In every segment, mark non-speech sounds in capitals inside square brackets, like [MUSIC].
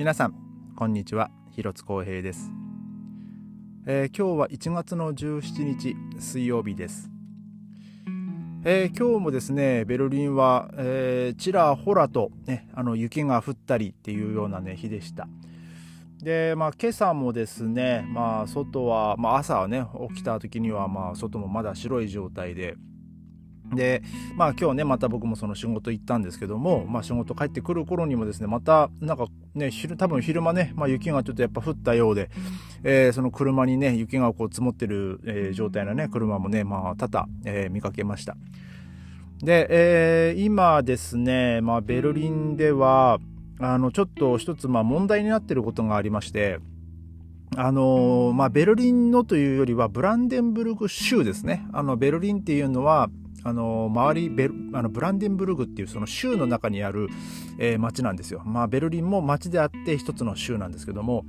皆さんこんにちは。広津光平です、えー、今日は1月の17日水曜日です、えー、今日もですねベルリンは、えー、ちらほらと、ね、あの雪が降ったりっていうような、ね、日でした。でまあ今朝もですねまあ外は、まあ、朝はね起きた時にはまあ外もまだ白い状態ででまあ今日ねまた僕もその仕事行ったんですけども、まあ、仕事帰ってくる頃にもですねまたなんかね昼多分昼間ね、まあ、雪がちょっとやっぱ降ったようで、えー、その車にね雪がこう積もってる、えー、状態のね車もねまあ多々、えー、見かけましたで、えー、今ですね、まあ、ベルリンではあのちょっと一つまあ問題になってることがありましてあのまあ、ベルリンのというよりはブランデンブルグ州ですね。あのベルリンっていうのはあの周りベルあのブランデンブルグっていうその州の中にある、えー、町なんですよ。まあ、ベルリンも町であって一つの州なんですけども、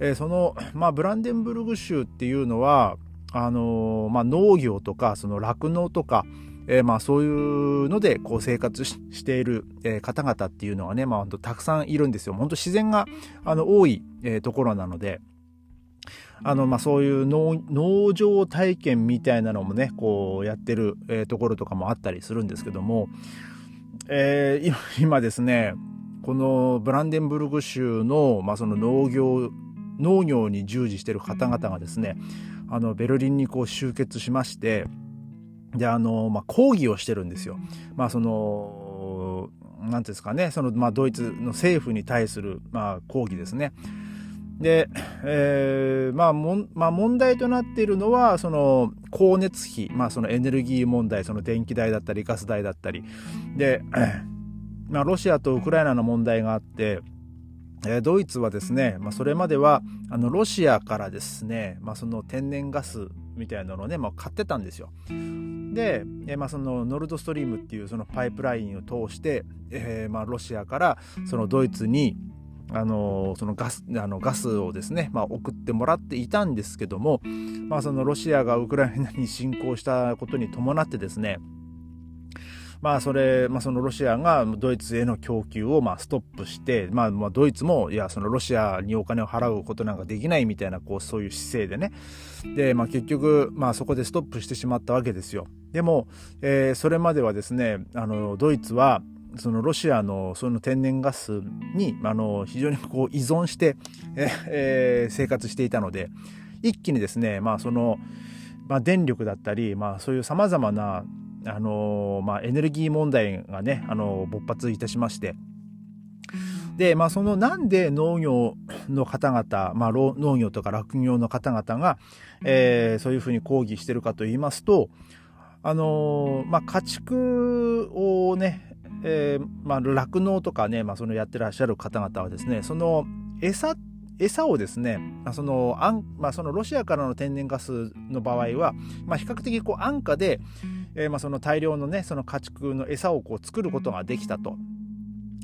えー、その、まあ、ブランデンブルグ州っていうのはあのまあ、農業とか酪農とか、えー、まあそういうのでこう生活している、え、方々っていうのはね、まあ、たくさんいるんですよ。本当自然があの多い、え、ところなので。あの、まあ、そういう農場体験みたいなのもね、こうやってる、えー、ところとかもあったりするんですけども、えー、[LAUGHS] 今ですね、このブランデンブルグ州の、まあ、その農業、農業に従事してる方々がですね、あの、ベルリンにこう集結しまして、で、あの、まあ、抗議をしてるんですよ。まあ、その、なんですかね、その、まあ、ドイツの政府に対する、まあ、抗議ですね。で、えー、まあも、まあ、問題となっているのは、その、光熱費、まあ、そのエネルギー問題、その電気代だったり、ガス代だったり、で、[CLEARS THROAT] まあ、ロシアとウクライナの問題があって、えー、ドイツはですね、まあ、それまでは、あの、ロシアからですね、まあ、その天然ガスみたいなのをね、まあ、買ってたんですよ。で、えー、まあ、そのノルドストリームっていうそのパイプラインを通して、えー、まあ、ロシアからそのドイツに、あのそのガスあのガスをですね、まあ、送ってもらっていたんですけども、まあ、そのロシアがウクライナに侵攻したことに伴ってですねまあそれ、まあ、そのロシアがドイツへの供給をまあストップして、まあ、まあドイツもいやそのロシアにお金を払うことなんかできないみたいなこうそういう姿勢でね。で、まあ、結局、まあ、そこでストップしてしまったわけですよ。でも、えー、それまではですねあのドイツはそのロシアのその天然ガスにあの非常にこう依存して、[LAUGHS] えー、生活していたので一気にですね、まあそのまあ、電力だったり、まあ、そういうさまざまなあの、まあ、エネルギー問題がねあの勃発いたしまして。で、まあ、そのなんで農業の方々、まあ、農業とか酪農の方々が、えー、そういうふうに抗議してるかと言いますとあのまあ、家畜をねえー、まあ、酪農とかね、まあ、そのやってらっしゃる方々はですね、その餌、餌をですね、その、あん、まあ、そのロシアからの天然ガスの場合は、まあ、比較的こう安価で、えー、まあ、その大量のね、その家畜の餌をこう作ることができたと。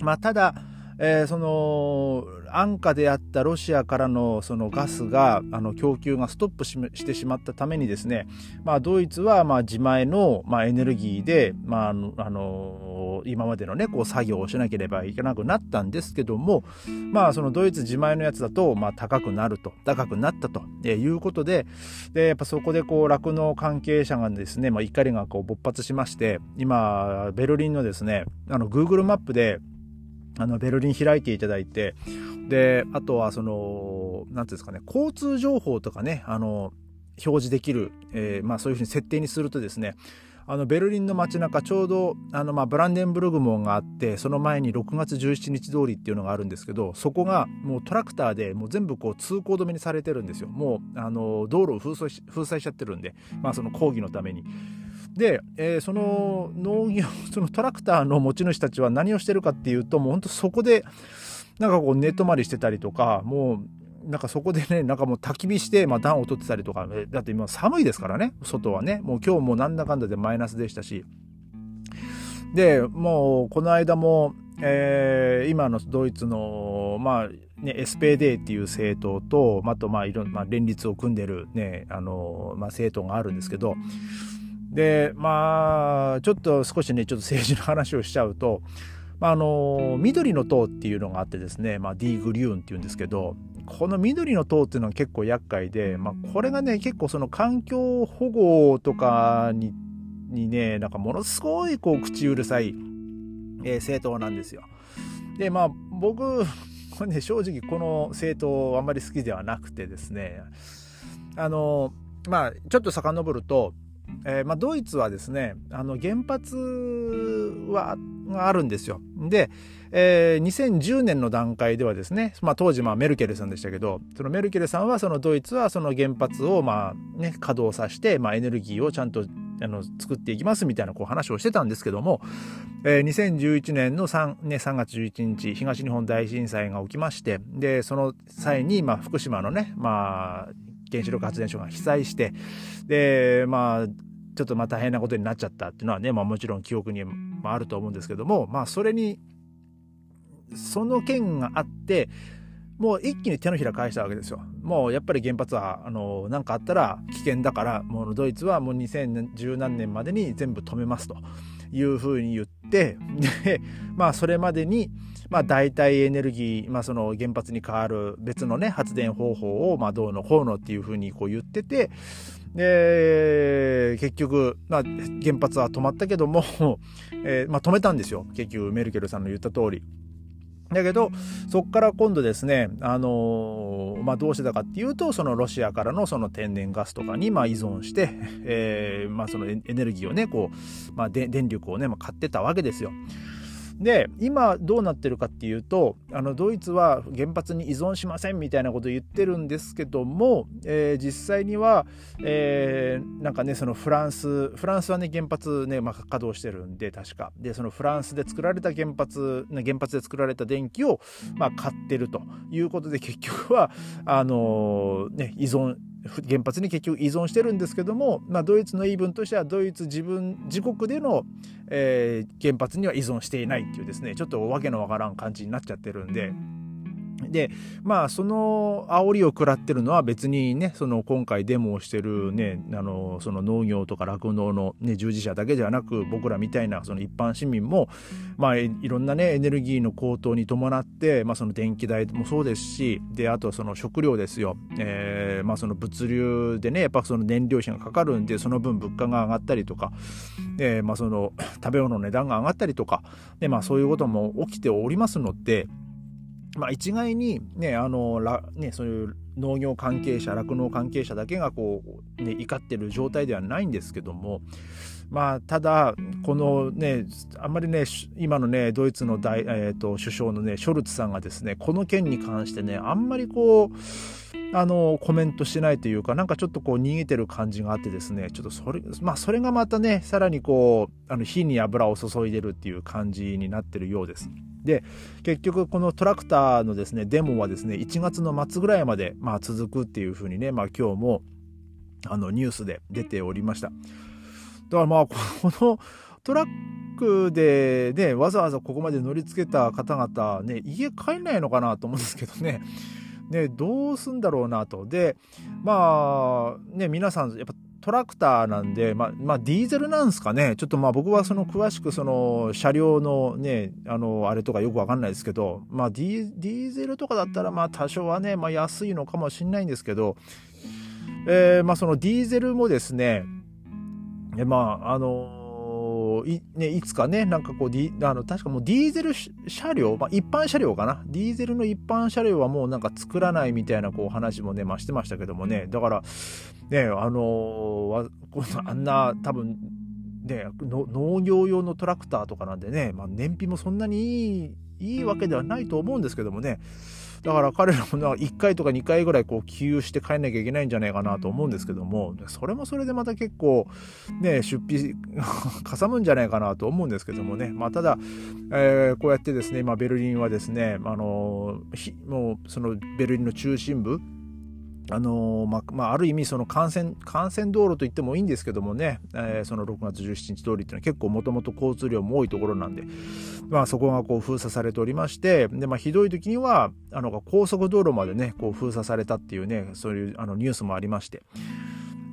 まあ、ただ、えー、その安価であったロシアからのそのガスがあの供給がストップしてしまったためにですね、まあ、ドイツはまあ自前のまあエネルギーで、まあ、あの今までのねこう作業をしなければいけなくなったんですけども、まあ、そのドイツ自前のやつだとまあ高くなると高くなったということででやっぱそこでこう酪農関係者がですね、まあ、怒りがこう勃発しまして今ベルリンのですねあの Google マップであの、ベルリン開いていただいて、で、あとはその、なんていうんですかね、交通情報とかね、あの、表示できる、えー、まあそういうふうに設定にするとですね、あのベルリンの街中ちょうどあのまあブランデンブルグ門があってその前に6月17日通りっていうのがあるんですけどそこがもうトラクターでもう全部こう通行止めにされてるんですよもうあの道路を封鎖し封鎖しちゃってるんで、まあ、その抗議のために。で、えー、その農業 [LAUGHS] そのトラクターの持ち主たちは何をしてるかっていうともうほんとそこでなんかこう寝泊まりしてたりとかもうなんかそこでねなんかもう焚き火して、まあ、暖を取ってたりとかだって今寒いですからね外はね。もう今日もなんだかんだでマイナスでしたし。でもうこの間も、えー、今のドイツのまあね、SPD っていう政党と、あと、まあ、いろんな、まあ、連立を組んでるね、あの、まあ、政党があるんですけど、でまあちょっと少しねちょっと政治の話をしちゃうとまあ、あの緑の塔っていうのがあってですね、まあ、ディーグリューンっていうんですけどこの緑の塔っていうのは結構厄介で、まあ、これがね結構その環境保護とかににねなんかものすごいこう口うるさい、えー、政党なんですよ。でまあ僕これね正直この政党あんまり好きではなくてですねあのまあちょっと遡るとえー、まあ、ドイツはですねあの原発はあるんですよ。で、えー、2010年の段階ではですね、まあ、当時まあメルケルさんでしたけどそのメルケルさんはそのドイツはその原発をまあ、ね、稼働させて、まあ、エネルギーをちゃんとあの作っていきますみたいなこう話をしてたんですけども、えー、2011年の 3,、ね、3月11日東日本大震災が起きましてでその際に、まあ、福島のね、まあ、原子力発電所が被災してでまあちょっとまあ大変なことになっちゃったっていうのはね、まあ、もちろん記憶にもあると思うんですけどもまあそれにその件があってもう一気に手のひら返したわけですよ。もうやっぱり原発は何かあったら危険だからもうドイツはもう2010何年までに全部止めますというふうに言ってでまあそれまでにまあ代替エネルギー、まあ、その原発に代わる別のね発電方法をまあどうのこうのっていうふうにこう言っててで結局、まあ、原発は止まったけども、[LAUGHS] えーまあ、止めたんですよ結局メルケルさんの言った通り。だけどそこから今度ですね、あのー、まあ、どうしてたかっていうとそのロシアからのその天然ガスとかにまあ依存して、[LAUGHS] えーまあ、そのエネルギーをねこう、まあ、電力をね、まあ、買ってたわけですよ。で今どうなってるかっていうとあのドイツは原発に依存しませんみたいなことを言ってるんですけども、えー、実際には、えー、なんかねそのフランスフランスはね原発ね、まあ、稼働してるんで確か。でそのフランスで作られた原発、原発で作られた電気を、まあ、買ってるということで結局はあのー、ね依存原発に結局依存してるんですけども、まあ、ドイツの言い分としてはドイツ自分自国での、えー、原発には依存していないっていうですねちょっとわけのわからん感じになっちゃってるんで。でまあその煽りを食らってるのは別にねその今回デモをしてるねあのその農業とか酪農の、ね、従事者だけではなく僕らみたいなその一般市民もまあいろんなねエネルギーの高騰に伴って、まあ、その電気代もそうですしであとその食料ですよ、えー、まあその物流でねやっぱその燃料費がかかるんでその分物価が上がったりとか、えー、まあその食べ物の値段が上がったりとかで、まあ、そういうことも起きておりますので。まあ、一概にねあのねそういう農業関係者酪農関係者だけがこう、ね、怒ってる状態ではないんですけどもまあただこのねあんまりね今のねドイツの大、えーと、首相のねショルツさんがですねこの件に関してねあんまりこうあのコメントしてないというかなんかちょっとこう逃げてる感じがあってですねちょっとそれまあそれがまたねさらにこうあの火に油を注いでるっていう感じになってるようです。で結局このトラクターのですねデモはですね1月の末ぐらいまで、まあ、続くっていうふうにね、まあ、今日もあのニュースで出ておりましただからまあ [LAUGHS] このトラックでねわざわざここまで乗り付けた方々ね家帰んないのかなと思うんですけどねねどうすんだろうなと。でまあね皆さんやっぱトラクターなんで、まあ、まあ、ディーゼルなんですかね。ちょっとまあ僕はその詳しくその車両のね、あの、あれとかよくわかんないですけど、まあディーゼルとかだったらまあ多少はね、まあ安いのかもしんないんですけど、えー、まあそのディーゼルもですね、まああのい,、ね、いつかね、なんかこう、D、あの確かもうディーゼル車両、まあ、一般車両かな。ディーゼルの一般車両はもうなんか作らないみたいなこう話もね、まあ、してましたけどもね。だから、ね、あのー、[LAUGHS] あんな多分、ね、農業用のトラクターとかなんでね、まあ、燃費もそんなにいいいいわけではないと思うんですけどもね。だから彼らもな1回とか2回ぐらいこう給油して帰んなきゃいけないんじゃないかなと思うんですけどもそれもそれでまた結構ね出費 [LAUGHS] かさむんじゃないかなと思うんですけどもね。まあただ、えー、こうやってですね今ベルリンはですねあのもうそのベルリンの中心部あのまあ、まあ、ある意味その幹線幹線道路と言ってもいいんですけどもね、えー、その6月17日通りっていうのは結構もともと交通量も多いところなんで、まあ、そこがこう封鎖されておりましてで、まあ、ひどい時にはあの高速道路までねこう封鎖されたっていうねそういうあのニュースもありまして。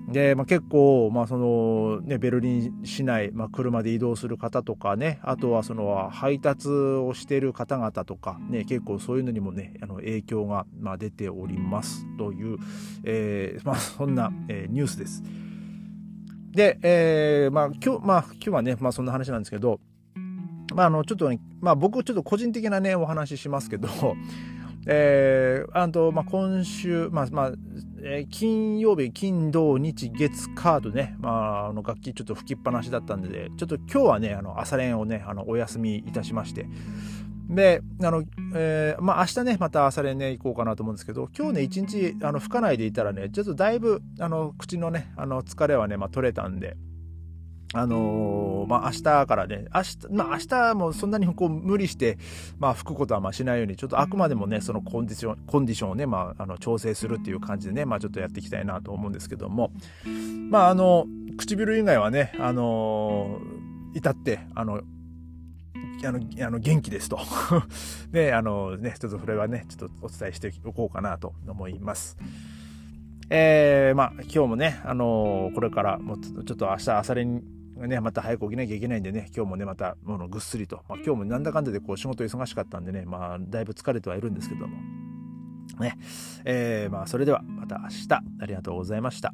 で、まあ、結構、まあそのね、ベルリン市内、まあ、車で移動する方とかねあとはその配達をしている方々とか、ね、結構そういうのにもねあの影響が、まあ、出ておりますという、えーまあ、そんな、えー、ニュースです。で、えーまあ、今日、まあ、今日はね、まあ、そんな話なんですけど、まあ、あのちょっと、ね、まあ、僕ちょっと個人的なねお話ししますけど [LAUGHS] えー、あと、まあ、今週、まあ、まあ、えー、金曜日、金、土、日、月、カードね、まあ、あの楽器ちょっと吹きっぱなしだったんで、ちょっと今日はね、あの朝練をね、あのお休みいたしまして、で、あの、えー、まあ、明日ね、また朝練ね、行こうかなと思うんですけど、今日ね、一日、あの、吹かないでいたらね、ちょっとだいぶ、あの、口のね、あの、疲れはね、まあ、取れたんで、あのー、まあ、明日からね、明日、まあ、明日もそんなにこう無理して、まあ、吹くことはまあしないように、ちょっとあくまでもね、そのコンディション、コンディションをね、まあ、あの、調整するっていう感じでね、まあ、ちょっとやっていきたいなと思うんですけども、まあ、あの、唇以外はね、あのー、至って、あの、あの、あの元気ですと。で、[LAUGHS] あのね、ちょっとそれはね、ちょっとお伝えしておこうかなと思います。えー、まあ、今日もね、あのー、これからもうちょっと明日朝練ね、また早く起きなきゃいけないんでね、今日もね、また、ものぐっすりと、まあ、今日もなんだかんだでこう仕事忙しかったんでね、まあ、だいぶ疲れてはいるんですけども、ね、えー、まあ、それではまた明日、ありがとうございました。